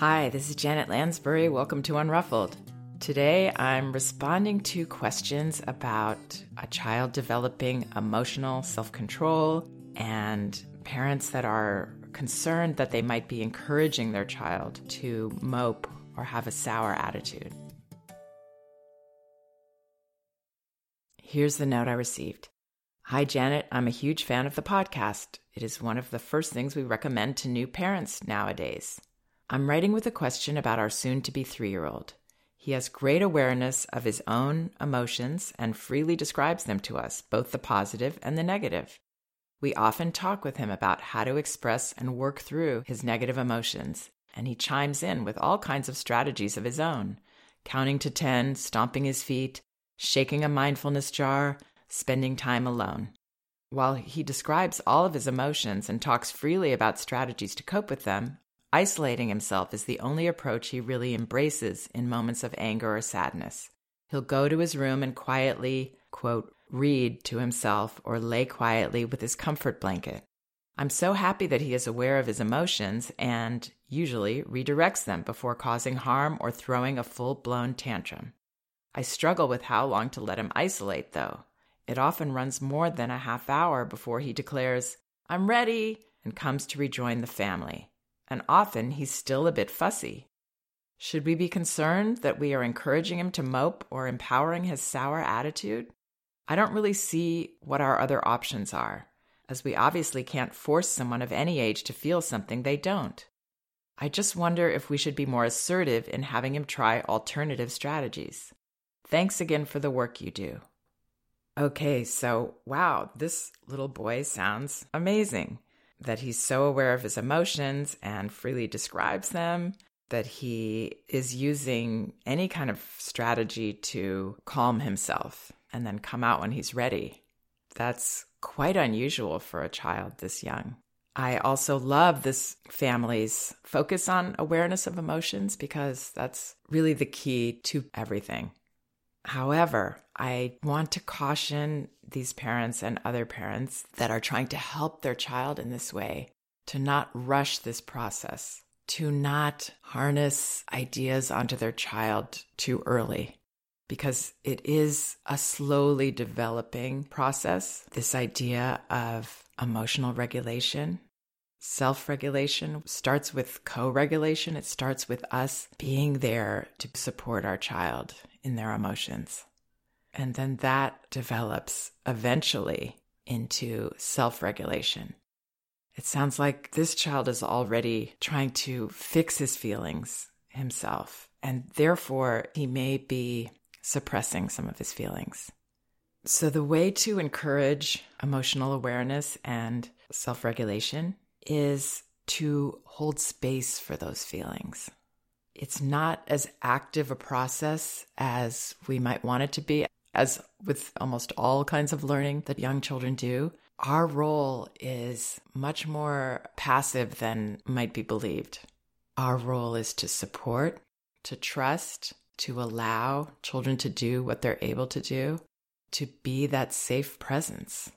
Hi, this is Janet Lansbury. Welcome to Unruffled. Today I'm responding to questions about a child developing emotional self control and parents that are concerned that they might be encouraging their child to mope or have a sour attitude. Here's the note I received. Hi, Janet. I'm a huge fan of the podcast. It is one of the first things we recommend to new parents nowadays. I'm writing with a question about our soon to be three year old. He has great awareness of his own emotions and freely describes them to us, both the positive and the negative. We often talk with him about how to express and work through his negative emotions, and he chimes in with all kinds of strategies of his own counting to 10, stomping his feet, shaking a mindfulness jar, spending time alone. While he describes all of his emotions and talks freely about strategies to cope with them, Isolating himself is the only approach he really embraces in moments of anger or sadness. He'll go to his room and quietly, quote, read to himself or lay quietly with his comfort blanket. I'm so happy that he is aware of his emotions and usually redirects them before causing harm or throwing a full blown tantrum. I struggle with how long to let him isolate, though. It often runs more than a half hour before he declares, I'm ready, and comes to rejoin the family and often he's still a bit fussy. Should we be concerned that we are encouraging him to mope or empowering his sour attitude? I don't really see what our other options are, as we obviously can't force someone of any age to feel something they don't. I just wonder if we should be more assertive in having him try alternative strategies. Thanks again for the work you do. Okay, so wow, this little boy sounds amazing that he's so aware of his emotions and freely describes them, that he is using any kind of strategy to calm himself and then come out when he's ready. That's quite unusual for a child this young. I also love this family's focus on awareness of emotions because that's really the key to everything. However, I want to caution these parents and other parents that are trying to help their child in this way to not rush this process, to not harness ideas onto their child too early, because it is a slowly developing process. This idea of emotional regulation. Self regulation starts with co regulation. It starts with us being there to support our child in their emotions. And then that develops eventually into self regulation. It sounds like this child is already trying to fix his feelings himself, and therefore he may be suppressing some of his feelings. So, the way to encourage emotional awareness and self regulation is to hold space for those feelings it's not as active a process as we might want it to be. As with almost all kinds of learning that young children do, our role is much more passive than might be believed. Our role is to support, to trust, to allow children to do what they're able to do, to be that safe presence.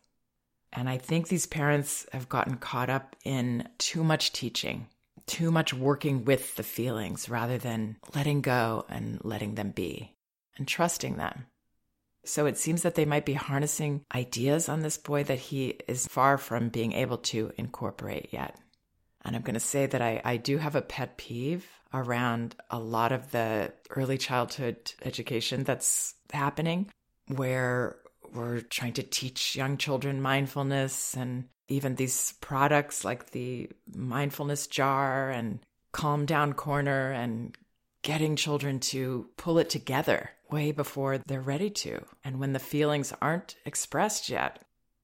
And I think these parents have gotten caught up in too much teaching too much working with the feelings rather than letting go and letting them be and trusting them. So it seems that they might be harnessing ideas on this boy that he is far from being able to incorporate yet. And I'm going to say that I, I do have a pet peeve around a lot of the early childhood education that's happening where we're trying to teach young children mindfulness and even these products like the mindfulness jar and calm down corner and getting children to pull it together way before they're ready to and when the feelings aren't expressed yet.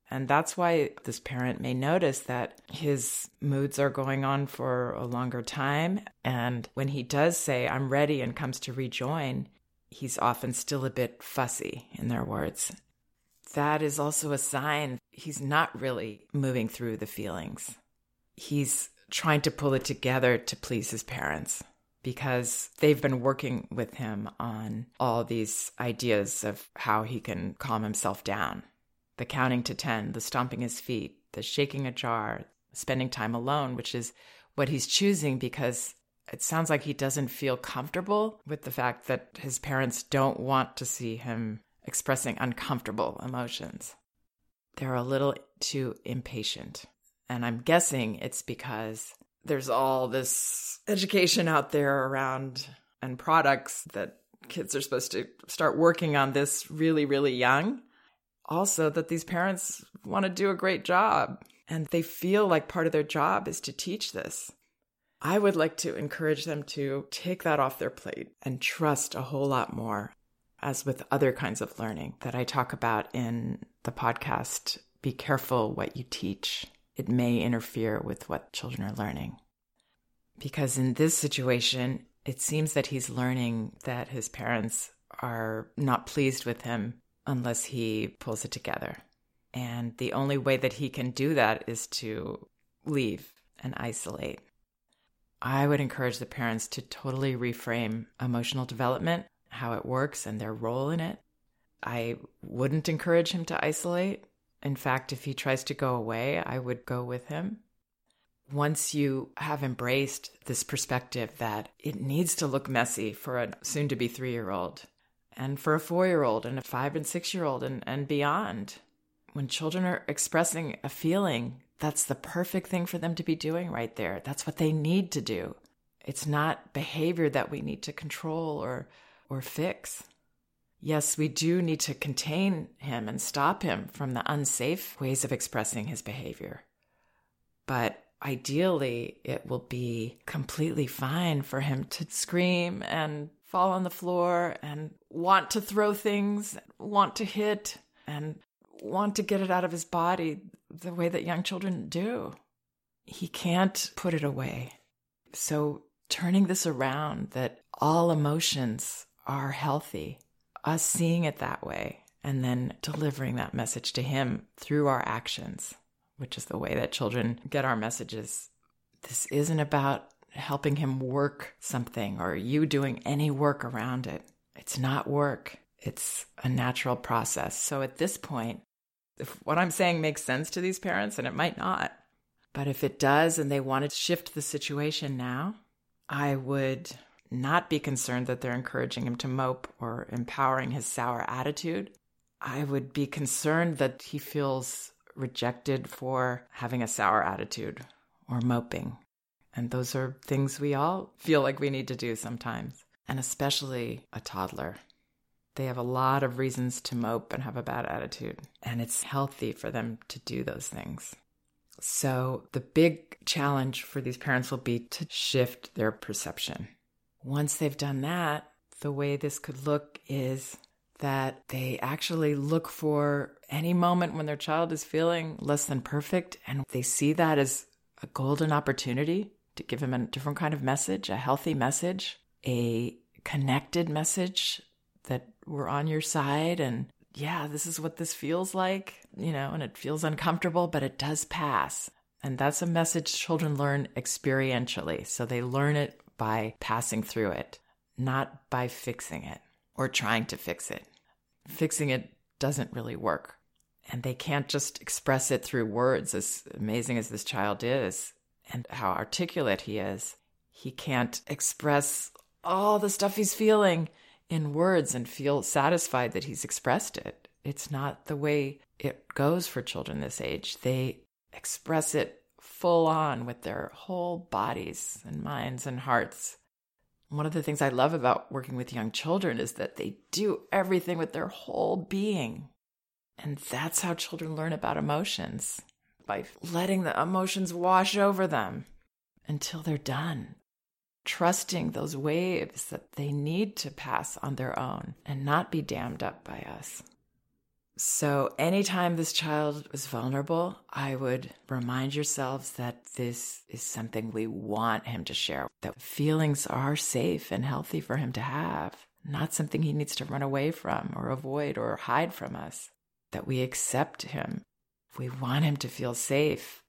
And that's why this parent may notice that his moods are going on for a longer time. And when he does say, I'm ready, and comes to rejoin, he's often still a bit fussy in their words that is also a sign he's not really moving through the feelings. He's trying to pull it together to please his parents because they've been working with him on all these ideas of how he can calm himself down the counting to 10, the stomping his feet, the shaking a jar, spending time alone, which is what he's choosing because It sounds like he doesn't feel comfortable with the fact that his parents don't want to see him expressing uncomfortable emotions. They're a little too impatient. And I'm guessing it's because there's all this education out there around and products that kids are supposed to start working on this really, really young. Also, that these parents want to do a great job and they feel like part of their job is to teach this. I would like to encourage them to take that off their plate and trust a whole lot more, as with other kinds of learning that I talk about in the podcast. Be careful what you teach, it may interfere with what children are learning. Because in this situation, it seems that he's learning that his parents are not pleased with him unless he pulls it together. And the only way that he can do that is to leave and isolate. I would encourage the parents to totally reframe emotional development, how it works, and their role in it. I wouldn't encourage him to isolate. In fact, if he tries to go away, I would go with him. Once you have embraced this perspective that it needs to look messy for a soon to be three year old, and for a four year old, and a five and six year old, and, and beyond, when children are expressing a feeling, that's the perfect thing for them to be doing right there. That's what they need to do. It's not behavior that we need to control or or fix. Yes, we do need to contain him and stop him from the unsafe ways of expressing his behavior. But ideally, it will be completely fine for him to scream and fall on the floor and want to throw things, want to hit, and want to get it out of his body the way that young children do. He can't put it away. So, turning this around that all emotions are healthy, us seeing it that way, and then delivering that message to him through our actions, which is the way that children get our messages. This isn't about helping him work something or you doing any work around it. It's not work. It's a natural process. So at this point, if what I'm saying makes sense to these parents, and it might not, but if it does and they want to shift the situation now, I would not be concerned that they're encouraging him to mope or empowering his sour attitude. I would be concerned that he feels rejected for having a sour attitude or moping. And those are things we all feel like we need to do sometimes, and especially a toddler. They have a lot of reasons to mope and have a bad attitude, and it's healthy for them to do those things. So, the big challenge for these parents will be to shift their perception. Once they've done that, the way this could look is that they actually look for any moment when their child is feeling less than perfect, and they see that as a golden opportunity to give them a different kind of message, a healthy message, a connected message that we're on your side and yeah, this is what this feels like, you know, and it feels uncomfortable, but it does pass. And that's a message children learn experientially. So they learn it by passing through it, not by fixing it or trying to fix it. Fixing it doesn't really work. And they can't just express it through words, as amazing as this child is and how articulate he is. He can't express all the stuff he's feeling in words and feel satisfied that he's expressed it. It's not the way it goes for children this age. They express it full on with their whole bodies and minds and hearts. One of the things I love about working with young children is that they do everything with their whole being. And that's how children learn about emotions by letting the emotions wash over them until they're done trusting those waves that they need to pass on their own and not be dammed up by us. So, anytime this child was vulnerable, I would remind yourselves that this is something we want him to share, that feelings are safe and healthy for him to have, not something he needs to run away from or avoid or hide from us, that we accept him. We want him to feel safe.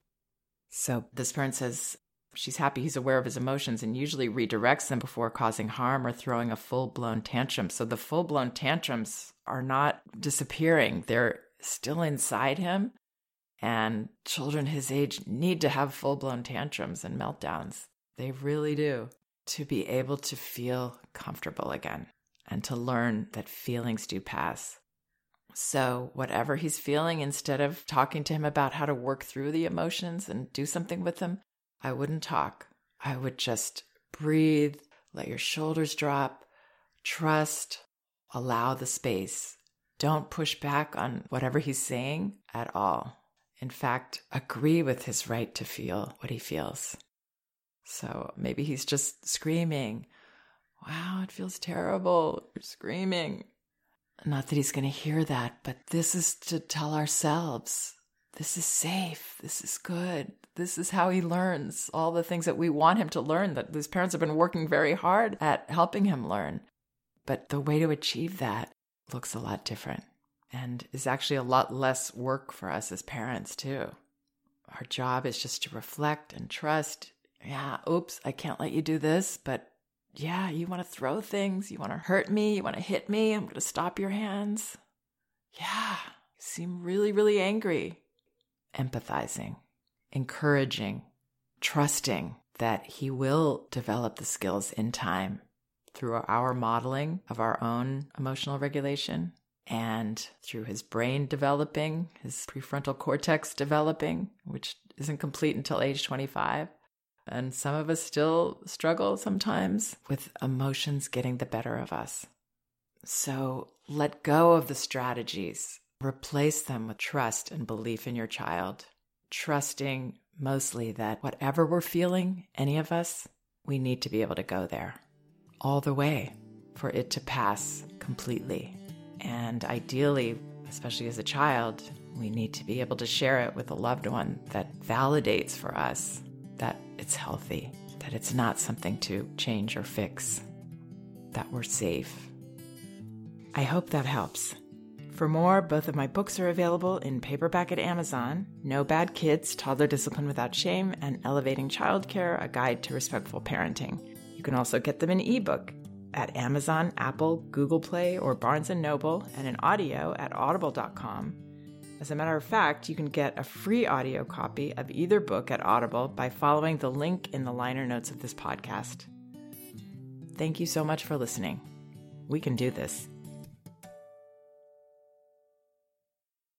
So, this parent says, She's happy he's aware of his emotions and usually redirects them before causing harm or throwing a full blown tantrum. So the full blown tantrums are not disappearing, they're still inside him. And children his age need to have full blown tantrums and meltdowns. They really do. to be able to feel comfortable again and to learn that feelings do pass. So, whatever he's feeling, instead of talking to him about how to work through the emotions and do something with them, I wouldn't talk. I would just breathe, let your shoulders drop, trust, allow the space. Don't push back on whatever he's saying at all. In fact, agree with his right to feel what he feels. So maybe he's just screaming, Wow, it feels terrible. You're screaming. Not that he's going to hear that, but this is to tell ourselves this is safe. This is good. This is how he learns all the things that we want him to learn, that his parents have been working very hard at helping him learn. But the way to achieve that looks a lot different and is actually a lot less work for us as parents, too. Our job is just to reflect and trust. Yeah, oops, I can't let you do this, but yeah, you want to throw things, you want to hurt me, you want to hit me, I'm going to stop your hands. Yeah, you seem really, really angry. Empathizing, encouraging, trusting that he will develop the skills in time through our modeling of our own emotional regulation and through his brain developing, his prefrontal cortex developing, which isn't complete until age 25. And some of us still struggle sometimes with emotions getting the better of us. So let go of the strategies, replace them with trust and belief in your child, trusting mostly that whatever we're feeling, any of us, we need to be able to go there all the way for it to pass completely. And ideally, especially as a child, we need to be able to share it with a loved one that validates for us that it's healthy, that it's not something to change or fix, that we're safe. I hope that helps. For more, both of my books are available in paperback at Amazon No Bad Kids, Toddler Discipline Without Shame, and Elevating Childcare A Guide to Respectful Parenting. You can also get them in ebook at Amazon, Apple, Google Play, or Barnes & Noble, and in audio at audible.com as a matter of fact, you can get a free audio copy of either book at Audible by following the link in the liner notes of this podcast. Thank you so much for listening. We can do this.